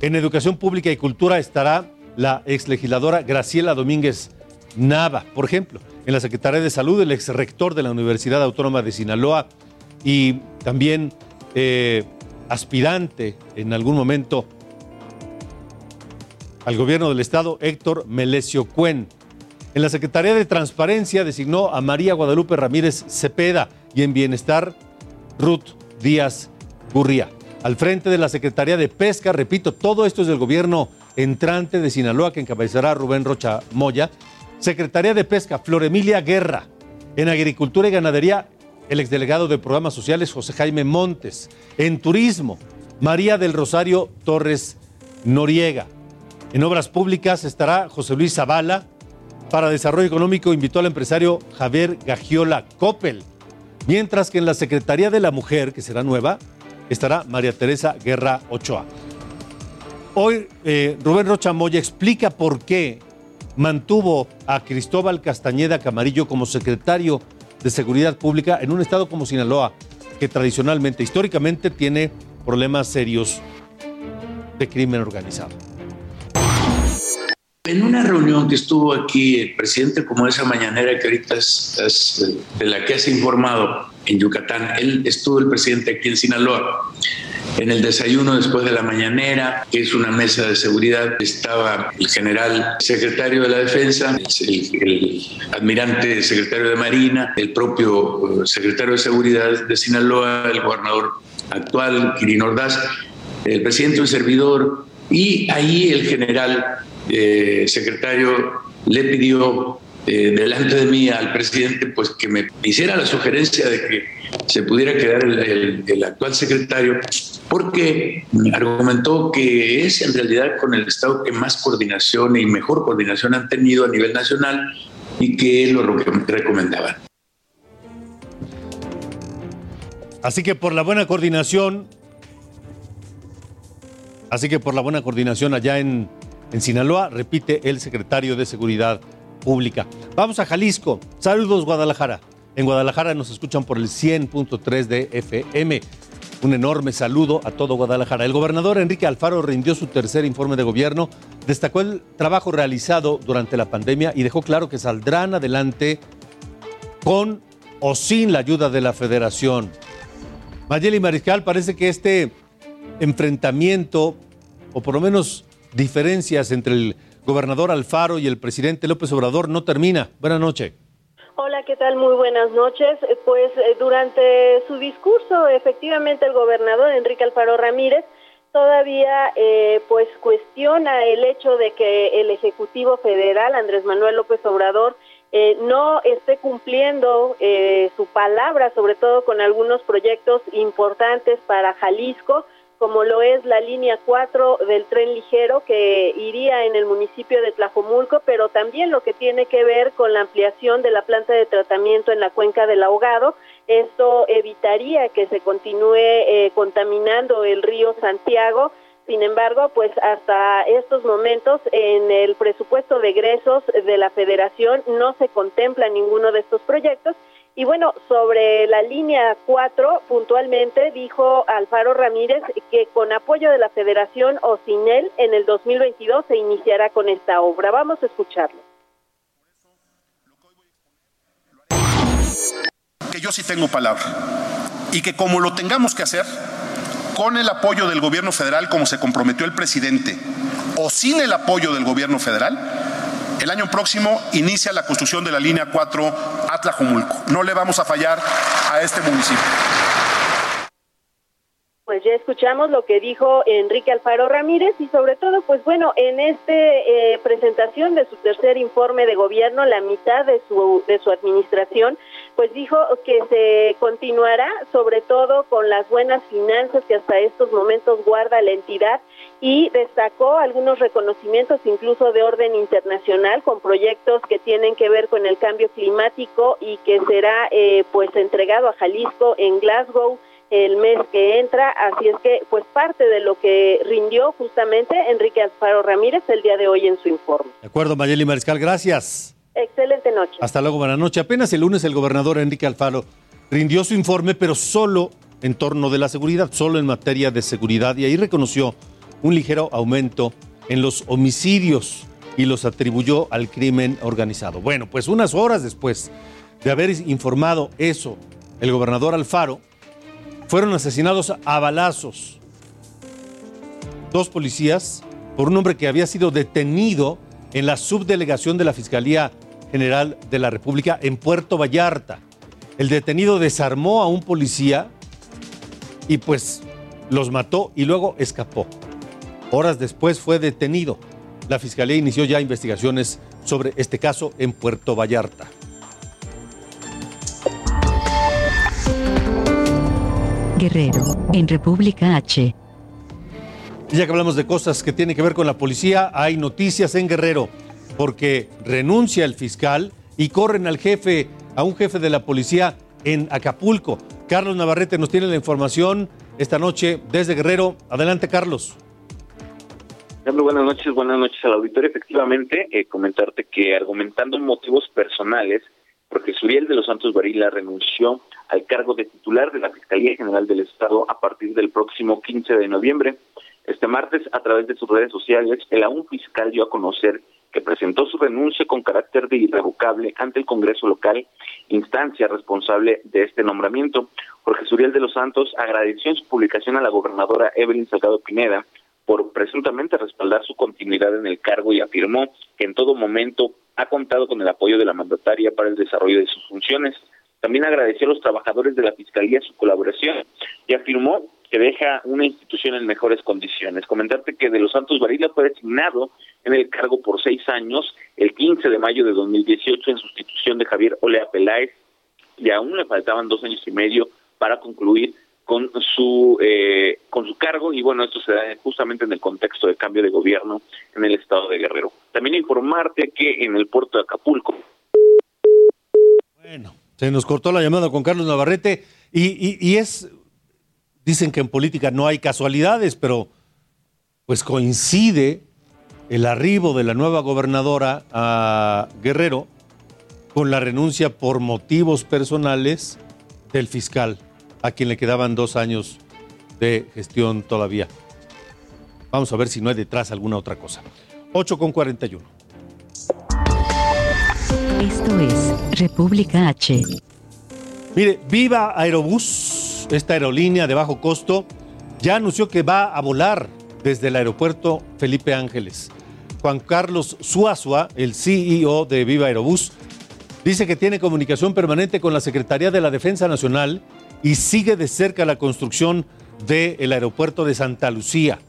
En Educación Pública y Cultura estará la ex legisladora Graciela Domínguez Nava, por ejemplo. En la Secretaría de Salud, el ex rector de la Universidad Autónoma de Sinaloa y también eh, aspirante en algún momento al gobierno del Estado, Héctor Melesio Cuen. En la Secretaría de Transparencia designó a María Guadalupe Ramírez Cepeda y en Bienestar, Ruth Díaz Gurría. Al frente de la Secretaría de Pesca, repito, todo esto es del gobierno entrante de Sinaloa que encabezará Rubén Rocha Moya. Secretaría de Pesca, Flor Emilia Guerra. En Agricultura y Ganadería, el exdelegado de Programas Sociales, José Jaime Montes. En Turismo, María del Rosario Torres Noriega. En Obras Públicas estará José Luis Zavala. Para Desarrollo Económico invitó al empresario Javier Gagiola Coppel. Mientras que en la Secretaría de la Mujer, que será nueva, estará María Teresa Guerra Ochoa. Hoy eh, Rubén Rocha Moya explica por qué mantuvo a Cristóbal Castañeda Camarillo como secretario de Seguridad Pública en un estado como Sinaloa, que tradicionalmente, históricamente, tiene problemas serios de crimen organizado. En una reunión que estuvo aquí el presidente, como esa mañanera que ahorita es, de la que has informado en Yucatán, él estuvo el presidente aquí en Sinaloa. En el desayuno después de la mañanera, que es una mesa de seguridad, estaba el general secretario de la Defensa, el, el admirante secretario de Marina, el propio eh, secretario de Seguridad de Sinaloa, el gobernador actual, Quirino Ordaz, el presidente, un servidor, y ahí el general eh, secretario le pidió eh, delante de mí al presidente pues que me hiciera la sugerencia de que se pudiera quedar el, actual secretario porque argumentó que es en realidad con el Estado que más coordinación y mejor coordinación han tenido a nivel nacional y que lo recomendaba. Así que por la buena coordinación, así que por la buena coordinación allá en en Sinaloa, repite el secretario de Seguridad Pública. Vamos a Jalisco. Saludos, Guadalajara. En Guadalajara nos escuchan por el 100.3 de FM. Un enorme saludo a todo Guadalajara. El gobernador Enrique Alfaro rindió su tercer informe de gobierno, destacó el trabajo realizado durante la pandemia y dejó claro que saldrán adelante con o sin la ayuda de la federación. Mayeli Mariscal, parece que este enfrentamiento, o por lo menos diferencias entre el gobernador Alfaro y el presidente López Obrador no termina. Buenas noches. Hola, ¿qué tal? Muy buenas noches. Eh, pues eh, durante su discurso, efectivamente, el gobernador Enrique Alfaro Ramírez todavía eh, pues cuestiona el hecho de que el Ejecutivo Federal, Andrés Manuel López Obrador, eh, no esté cumpliendo eh, su palabra, sobre todo con algunos proyectos importantes para Jalisco, como lo es la línea 4 del tren ligero que iría en el municipio de Tlajomulco, pero también lo que tiene que ver con la ampliación de la planta de tratamiento en la cuenca del ahogado. Esto evitaría que se continúe eh, contaminando el río Santiago. Sin embargo, pues hasta estos momentos en el presupuesto de egresos de la federación no se contempla ninguno de estos proyectos y bueno, sobre la línea 4, puntualmente dijo Alfaro Ramírez que con apoyo de la Federación o sin él, en el 2022 se iniciará con esta obra. Vamos a escucharlo. Que yo sí tengo palabra y que como lo tengamos que hacer, con el apoyo del gobierno federal, como se comprometió el presidente, o sin el apoyo del gobierno federal, el año próximo inicia la construcción de la línea 4 Atlajomulco. No le vamos a fallar a este municipio. Pues ya escuchamos lo que dijo Enrique Alfaro Ramírez y sobre todo, pues bueno, en esta eh, presentación de su tercer informe de gobierno, la mitad de su, de su administración, pues dijo que se continuará sobre todo con las buenas finanzas que hasta estos momentos guarda la entidad y destacó algunos reconocimientos incluso de orden internacional con proyectos que tienen que ver con el cambio climático y que será eh, pues entregado a Jalisco en Glasgow el mes que entra, así es que pues parte de lo que rindió justamente Enrique Alfaro Ramírez el día de hoy en su informe. De acuerdo, Mayeli Mariscal, gracias. Excelente noche. Hasta luego, buenas noches. Apenas el lunes el gobernador Enrique Alfaro rindió su informe, pero solo en torno de la seguridad, solo en materia de seguridad, y ahí reconoció un ligero aumento en los homicidios y los atribuyó al crimen organizado. Bueno, pues unas horas después de haber informado eso, el gobernador Alfaro, fueron asesinados a balazos dos policías por un hombre que había sido detenido en la subdelegación de la Fiscalía General de la República en Puerto Vallarta. El detenido desarmó a un policía y pues los mató y luego escapó. Horas después fue detenido. La Fiscalía inició ya investigaciones sobre este caso en Puerto Vallarta. Guerrero, en República H. Ya que hablamos de cosas que tienen que ver con la policía, hay noticias en Guerrero, porque renuncia el fiscal y corren al jefe, a un jefe de la policía en Acapulco. Carlos Navarrete nos tiene la información esta noche desde Guerrero. Adelante, Carlos. Buenas noches, buenas noches al auditorio. Efectivamente, eh, comentarte que argumentando motivos personales, porque Suriel de los Santos Varila renunció al cargo de titular de la Fiscalía General del Estado a partir del próximo 15 de noviembre. Este martes, a través de sus redes sociales, el aún fiscal dio a conocer que presentó su renuncia con carácter de irrevocable ante el Congreso local, instancia responsable de este nombramiento. Jorge Suriel de los Santos agradeció en su publicación a la gobernadora Evelyn Salgado Pineda por presuntamente respaldar su continuidad en el cargo y afirmó que en todo momento ha contado con el apoyo de la mandataria para el desarrollo de sus funciones. También agradeció a los trabajadores de la Fiscalía su colaboración y afirmó que deja una institución en mejores condiciones. Comentarte que De los Santos Varila fue designado en el cargo por seis años el 15 de mayo de 2018 en sustitución de Javier Olea Peláez y aún le faltaban dos años y medio para concluir con su eh, con su cargo y bueno esto se da justamente en el contexto de cambio de gobierno en el estado de Guerrero. También informarte que en el puerto de Acapulco. Bueno, se nos cortó la llamada con Carlos Navarrete y, y es dicen que en política no hay casualidades, pero pues coincide el arribo de la nueva gobernadora a Guerrero con la renuncia por motivos personales del fiscal a quien le quedaban dos años de gestión todavía. Vamos a ver si no hay detrás alguna otra cosa. 8 con 41. Esto es República H. Mire, viva Aerobús, esta aerolínea de bajo costo, ya anunció que va a volar desde el aeropuerto Felipe Ángeles. Juan Carlos Suazua, el CEO de Viva Aerobús, dice que tiene comunicación permanente con la Secretaría de la Defensa Nacional y sigue de cerca la construcción del aeropuerto de Santa Lucía.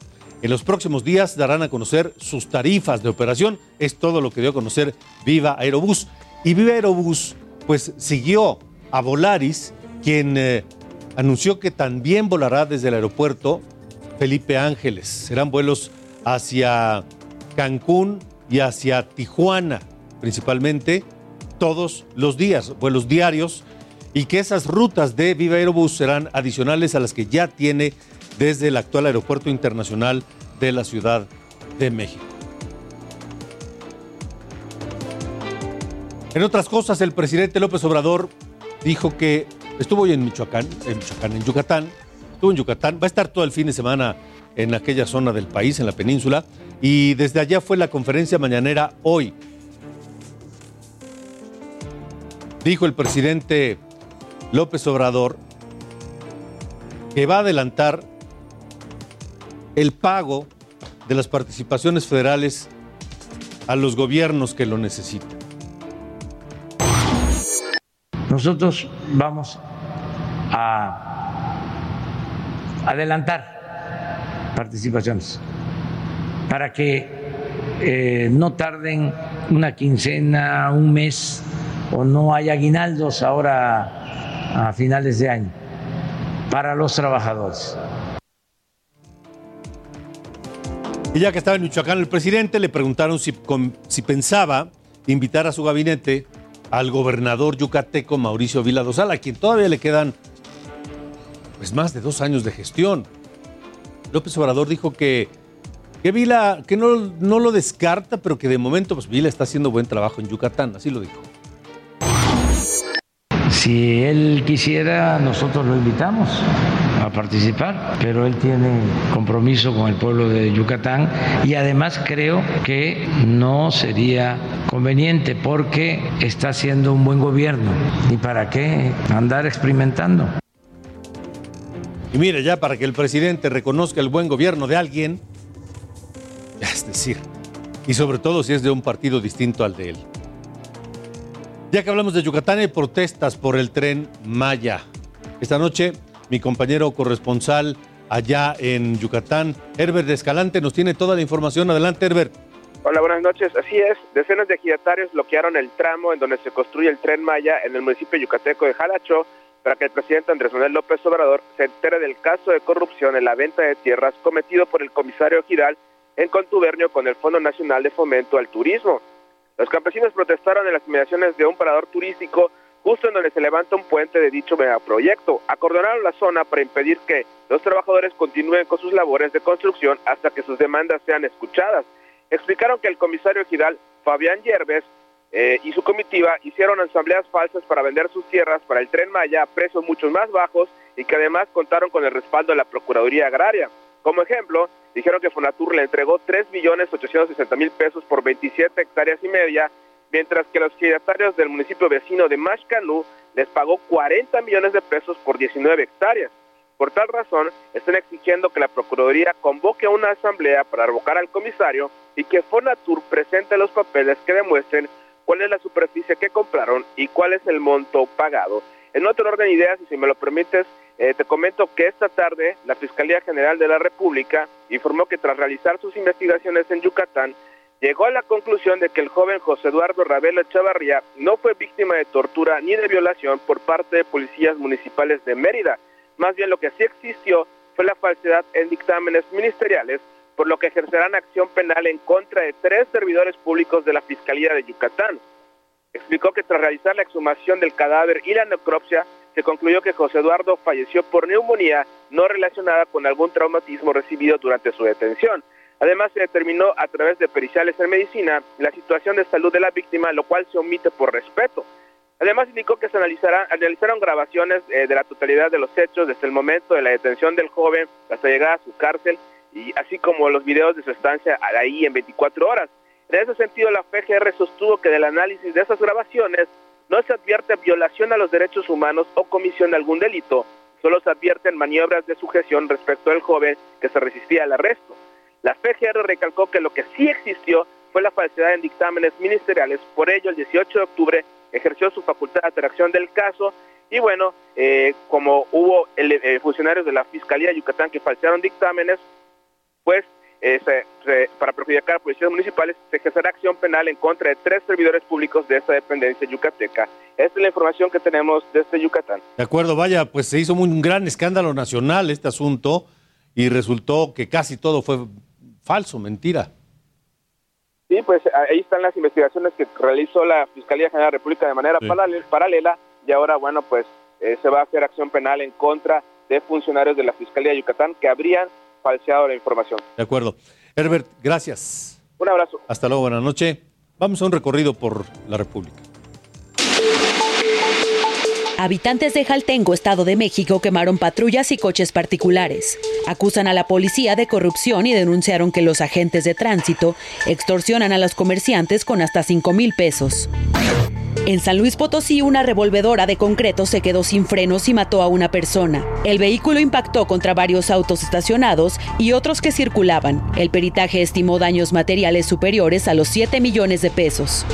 En los próximos días darán a conocer sus tarifas de operación. Es todo lo que dio a conocer Viva Aerobús. Y Viva Aerobús, pues siguió a Volaris, quien eh, anunció que también volará desde el aeropuerto Felipe Ángeles. Serán vuelos hacia Cancún y hacia Tijuana, principalmente todos los días, vuelos diarios, y que esas rutas de Viva Aerobús serán adicionales a las que ya tiene desde el actual aeropuerto internacional de la Ciudad de México. En otras cosas, el presidente López Obrador dijo que estuvo hoy en Michoacán, en Michoacán, en Yucatán, estuvo en Yucatán, va a estar todo el fin de semana en aquella zona del país, en la península, y desde allá fue la conferencia mañanera hoy. Dijo el presidente López Obrador que va a adelantar el pago de las participaciones federales a los gobiernos que lo necesitan. Nosotros vamos a adelantar participaciones para que eh, no tarden una quincena, un mes o no haya aguinaldos ahora a finales de año para los trabajadores. Y ya que estaba en Michoacán el presidente, le preguntaron si, si pensaba invitar a su gabinete al gobernador yucateco Mauricio Vila Dosal, a quien todavía le quedan pues, más de dos años de gestión. López Obrador dijo que, que Vila, que no, no lo descarta, pero que de momento pues, Vila está haciendo buen trabajo en Yucatán, así lo dijo. Si él quisiera, nosotros lo invitamos a participar, pero él tiene compromiso con el pueblo de Yucatán y además creo que no sería conveniente porque está haciendo un buen gobierno y para qué andar experimentando. Y mire, ya para que el presidente reconozca el buen gobierno de alguien, es decir, y sobre todo si es de un partido distinto al de él. Ya que hablamos de Yucatán, hay protestas por el tren Maya. Esta noche, mi compañero corresponsal allá en Yucatán, Herbert Escalante, nos tiene toda la información. Adelante, Herbert. Hola, buenas noches. Así es, decenas de ejidatarios bloquearon el tramo en donde se construye el tren Maya en el municipio yucateco de Jalacho para que el presidente Andrés Manuel López Obrador se entere del caso de corrupción en la venta de tierras cometido por el comisario Giral en contubernio con el Fondo Nacional de Fomento al Turismo. Los campesinos protestaron en las inmediaciones de un parador turístico justo en donde se levanta un puente de dicho megaproyecto. Acordonaron la zona para impedir que los trabajadores continúen con sus labores de construcción hasta que sus demandas sean escuchadas. Explicaron que el comisario Gidal, Fabián Yerbes, eh, y su comitiva hicieron asambleas falsas para vender sus tierras para el tren Maya a precios mucho más bajos y que además contaron con el respaldo de la Procuraduría Agraria. Como ejemplo, dijeron que Fonatur le entregó 3.860.000 pesos por 27 hectáreas y media, mientras que los giratarios del municipio vecino de Mashcanú les pagó 40 millones de pesos por 19 hectáreas. Por tal razón, están exigiendo que la Procuraduría convoque una asamblea para revocar al comisario y que Fonatur presente los papeles que demuestren cuál es la superficie que compraron y cuál es el monto pagado. En otro orden de ideas, y si me lo permites, eh, te comento que esta tarde la Fiscalía General de la República informó que tras realizar sus investigaciones en Yucatán, llegó a la conclusión de que el joven José Eduardo Ravelo Chavarría no fue víctima de tortura ni de violación por parte de policías municipales de Mérida. Más bien lo que sí existió fue la falsedad en dictámenes ministeriales, por lo que ejercerán acción penal en contra de tres servidores públicos de la Fiscalía de Yucatán. Explicó que tras realizar la exhumación del cadáver y la necropsia, se concluyó que José Eduardo falleció por neumonía no relacionada con algún traumatismo recibido durante su detención. Además, se determinó a través de periciales en medicina la situación de salud de la víctima, lo cual se omite por respeto. Además, indicó que se analizaron grabaciones eh, de la totalidad de los hechos desde el momento de la detención del joven hasta llegar a su cárcel, y así como los videos de su estancia ahí en 24 horas. En ese sentido, la FGR sostuvo que del análisis de esas grabaciones no se advierte violación a los derechos humanos o comisión de algún delito, solo se advierten maniobras de sujeción respecto al joven que se resistía al arresto. La FGR recalcó que lo que sí existió fue la falsedad en dictámenes ministeriales, por ello el 18 de octubre ejerció su facultad de atracción del caso. Y bueno, eh, como hubo eh, funcionarios de la Fiscalía de Yucatán que falsearon dictámenes, pues eh, para perjudicar a policías municipales se ejercerá acción penal en contra de tres servidores públicos de esta dependencia yucateca. Esta es la información que tenemos desde Yucatán. De acuerdo, vaya, pues se hizo un gran escándalo nacional este asunto y resultó que casi todo fue falso, mentira. Sí, pues ahí están las investigaciones que realizó la Fiscalía General de la República de manera paralela y ahora, bueno, pues eh, se va a hacer acción penal en contra de funcionarios de la Fiscalía de Yucatán que habrían falseado la información. De acuerdo. Herbert, gracias. Un abrazo. Hasta luego, buenas noches. Vamos a un recorrido por la República. Habitantes de Jaltengo, Estado de México, quemaron patrullas y coches particulares. Acusan a la policía de corrupción y denunciaron que los agentes de tránsito extorsionan a los comerciantes con hasta 5 mil pesos. En San Luis Potosí, una revolvedora de concreto se quedó sin frenos y mató a una persona. El vehículo impactó contra varios autos estacionados y otros que circulaban. El peritaje estimó daños materiales superiores a los 7 millones de pesos.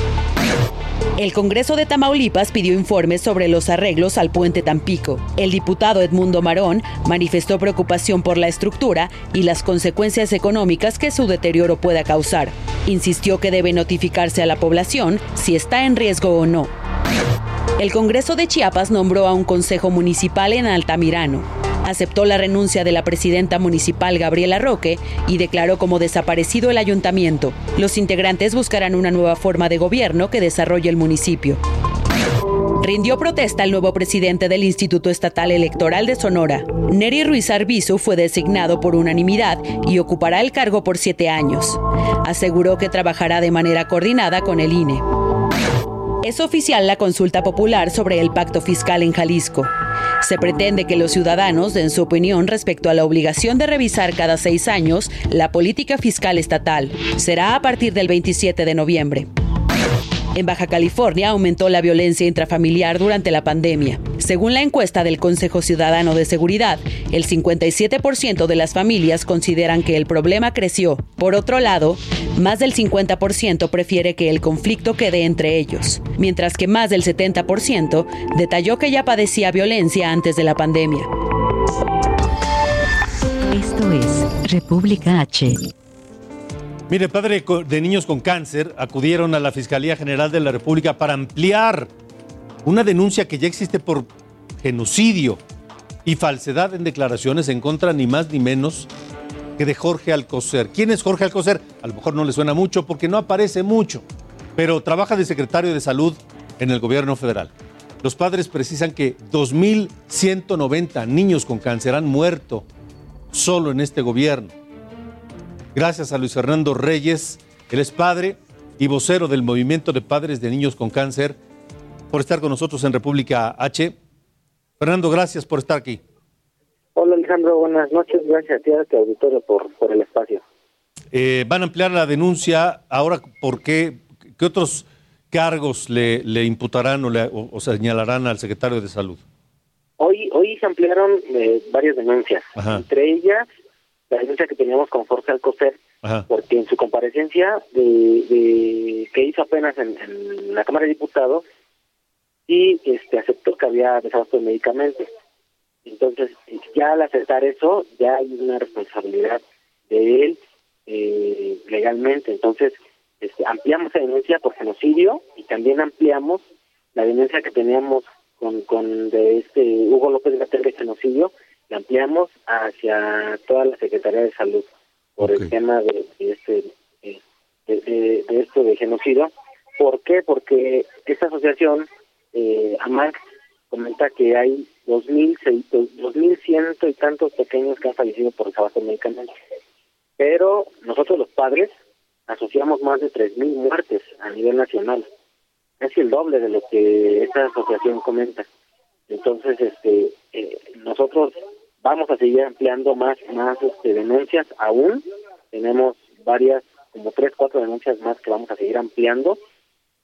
El Congreso de Tamaulipas pidió informes sobre los arreglos al puente Tampico. El diputado Edmundo Marón manifestó preocupación por la estructura y las consecuencias económicas que su deterioro pueda causar. Insistió que debe notificarse a la población si está en riesgo o no. El Congreso de Chiapas nombró a un consejo municipal en Altamirano. Aceptó la renuncia de la presidenta municipal Gabriela Roque y declaró como desaparecido el ayuntamiento. Los integrantes buscarán una nueva forma de gobierno que desarrolle el municipio. Rindió protesta el nuevo presidente del Instituto Estatal Electoral de Sonora. Neri Ruiz Arbizu fue designado por unanimidad y ocupará el cargo por siete años. Aseguró que trabajará de manera coordinada con el INE. Es oficial la consulta popular sobre el pacto fiscal en Jalisco. Se pretende que los ciudadanos den su opinión respecto a la obligación de revisar cada seis años la política fiscal estatal. Será a partir del 27 de noviembre. En Baja California aumentó la violencia intrafamiliar durante la pandemia. Según la encuesta del Consejo Ciudadano de Seguridad, el 57% de las familias consideran que el problema creció. Por otro lado, más del 50% prefiere que el conflicto quede entre ellos, mientras que más del 70% detalló que ya padecía violencia antes de la pandemia. Esto es República H. Mire, padre de niños con cáncer acudieron a la Fiscalía General de la República para ampliar una denuncia que ya existe por genocidio y falsedad en declaraciones en contra ni más ni menos que de Jorge Alcocer. ¿Quién es Jorge Alcocer? A lo mejor no le suena mucho porque no aparece mucho, pero trabaja de secretario de salud en el gobierno federal. Los padres precisan que 2.190 niños con cáncer han muerto solo en este gobierno. Gracias a Luis Fernando Reyes, él es padre y vocero del Movimiento de Padres de Niños con Cáncer, por estar con nosotros en República H. Fernando, gracias por estar aquí. Hola Alejandro, buenas noches. Gracias a ti, a tu auditorio, por, por el espacio. Eh, van a ampliar la denuncia. Ahora, ¿por qué? ¿Qué otros cargos le, le imputarán o, señalarán al secretario de Salud? Hoy, hoy se ampliaron eh, varias denuncias. Entre ellas, la denuncia que teníamos con Jorge Alcocer, porque en su comparecencia de, que hizo apenas en, la Cámara de Diputados, y este aceptó que había desabasto de medicamentos. Entonces, ya al aceptar eso, ya hay una responsabilidad de él eh, legalmente. Entonces, este, ampliamos la denuncia por genocidio y también ampliamos la denuncia que teníamos con, con de este Hugo López Gatel de genocidio ampliamos hacia toda la Secretaría de Salud por el tema de, este de, de, esto de genocidio. ¿Por qué? Porque esta asociación, eh, AMAC, comenta que hay dos mil ciento y tantos pequeños que han fallecido por desabasto de medicamentos. Pero nosotros los padres asociamos más de tres mil muertes a nivel nacional. Es el doble de lo que esta asociación comenta. Entonces, este, eh, nosotros vamos a seguir ampliando más más este, denuncias aún tenemos varias como tres cuatro denuncias más que vamos a seguir ampliando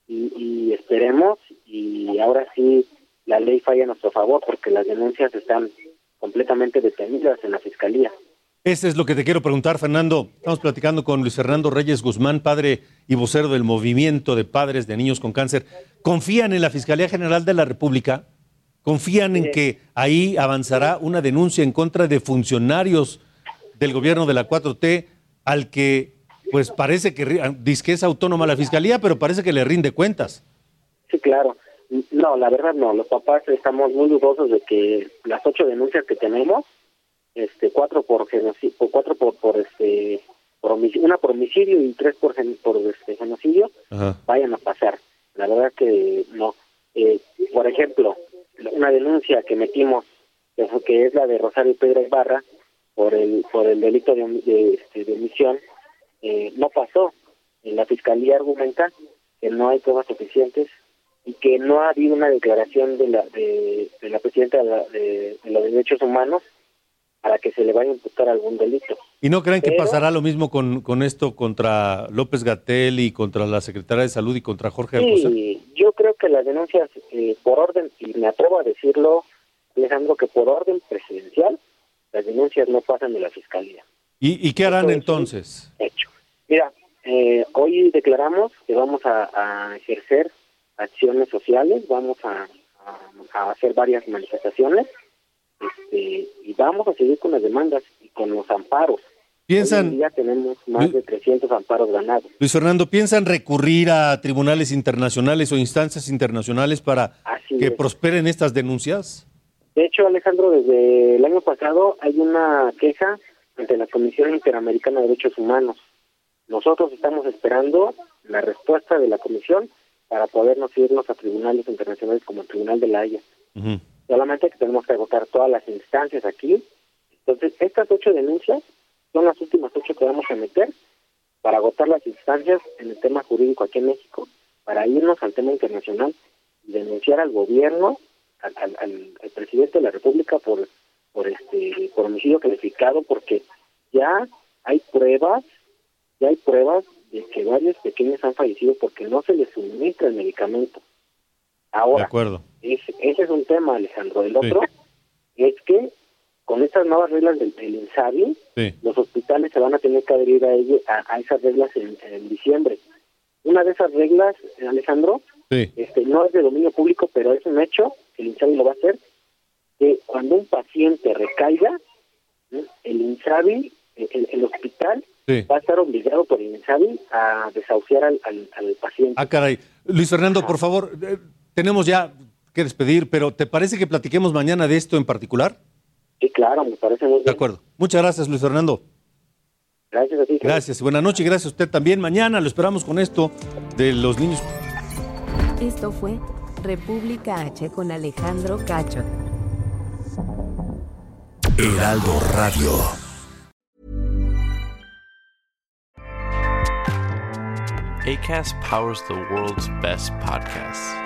y, esperemos y ahora sí la ley falla a nuestro favor porque las denuncias están completamente detenidas en la fiscalía Ese es lo que te quiero preguntar, Fernando. Estamos platicando con Luis Fernando Reyes Guzmán, padre y vocero del movimiento de padres de niños con cáncer. ¿Confían en la Fiscalía General de la República? ¿Confían en que ahí avanzará una denuncia en contra de funcionarios del gobierno de la 4T al que, pues parece que, dice que es autónoma la Fiscalía, pero parece que le rinde cuentas? Sí, claro. No, la verdad no. Los papás estamos muy dudosos de que las ocho denuncias que tenemos este cuatro por genocidio, cuatro por, por este por una por homicidio y tres por por este genocidio vayan a pasar. La verdad que no. Eh, por ejemplo, una denuncia que metimos que es la de Rosario Pedro Ibarra por el por el delito de, de, este, de omisión eh, no pasó. La fiscalía argumenta que no hay pruebas suficientes y que no ha habido una declaración de la de, la presidenta de los derechos humanos para que se le vaya a imputar algún delito. ¿Y no creen que pasará lo mismo con, con esto contra López Gatel y contra la Secretaria de Salud y contra Jorge Sí, yo creo que las denuncias eh, por orden, y me atrevo a decirlo, Alejandro, que por orden presidencial, las denuncias no pasan de la Fiscalía. ¿Y, qué harán entonces? Hecho. Mira, eh, hoy declaramos que vamos a, ejercer acciones sociales, vamos a hacer varias manifestaciones este, y vamos a seguir con las demandas y con los amparos. Piensan. ya tenemos más de 300 amparos ganados. Luis Fernando, ¿piensan recurrir a tribunales internacionales o instancias internacionales para que prosperen estas denuncias? De hecho, Alejandro, desde el año pasado hay una queja ante la Comisión Interamericana de Derechos Humanos. Nosotros estamos esperando la respuesta de la Comisión para podernos irnos a tribunales internacionales como el Tribunal de la Haya solamente que tenemos que agotar todas las instancias aquí. Entonces, estas ocho denuncias son las últimas ocho que vamos a meter para agotar las instancias en el tema jurídico aquí en México, para irnos al tema internacional y denunciar al gobierno, al, al, presidente de la República por por este por homicidio calificado, porque ya hay pruebas, ya hay pruebas de que varios pequeños han fallecido porque no se les suministra el medicamento. Ahora, de acuerdo. Ese, es un tema, Alejandro. El otro es que con estas nuevas reglas del, INSABI, los hospitales se van a tener que adherir a, a, esas reglas en, diciembre. Una de esas reglas, Alejandro, este, no es de dominio público, pero es un hecho, el INSABI lo va a hacer, que cuando un paciente recaiga, el INSABI, el, hospital, va a estar obligado por el INSABI a desahuciar al, al, paciente. Ah, caray. Luis Fernando, por favor, eh, tenemos ya que despedir, pero ¿te parece que platiquemos mañana de esto en particular? Sí, claro, me parece muy bien. De acuerdo. Muchas gracias, Luis Fernando. Gracias a ti. Gracias. Buenas noches gracias a usted también. Mañana lo esperamos con esto de los niños. Esto fue República H con Alejandro Cacho. Heraldo Radio. ACAST powers the world's best podcasts.